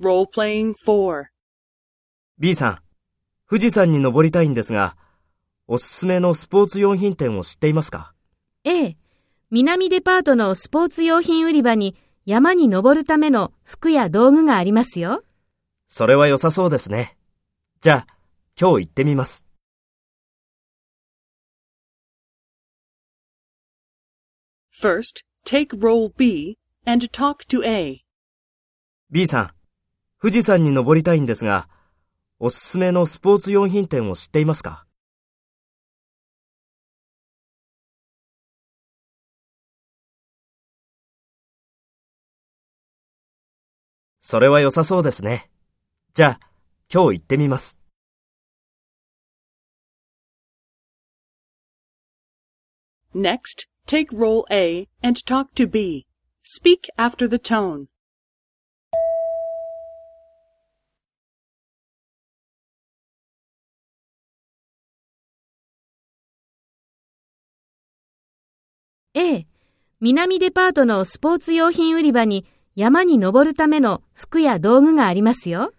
Role-playing 4. B さん、富士山に登りたいんですが、おすすめのスポーツ用品店を知っていますか？ええ。南デパートのスポーツ用品売り場に山に登るための服や道具がありますよ。それは良さそうですね。じゃあ、今日行ってみます。First, take role B and talk to A. B さん、富士山に登りたいんですが、おすすめのスポーツ用品店を知っていますか？それは良さそうですね。じゃあ、今日行ってみます。Next, take role A and talk to B. Speak after the tone. ええ。南デパートのスポーツ用品売り場に山に登るための服や道具がありますよ。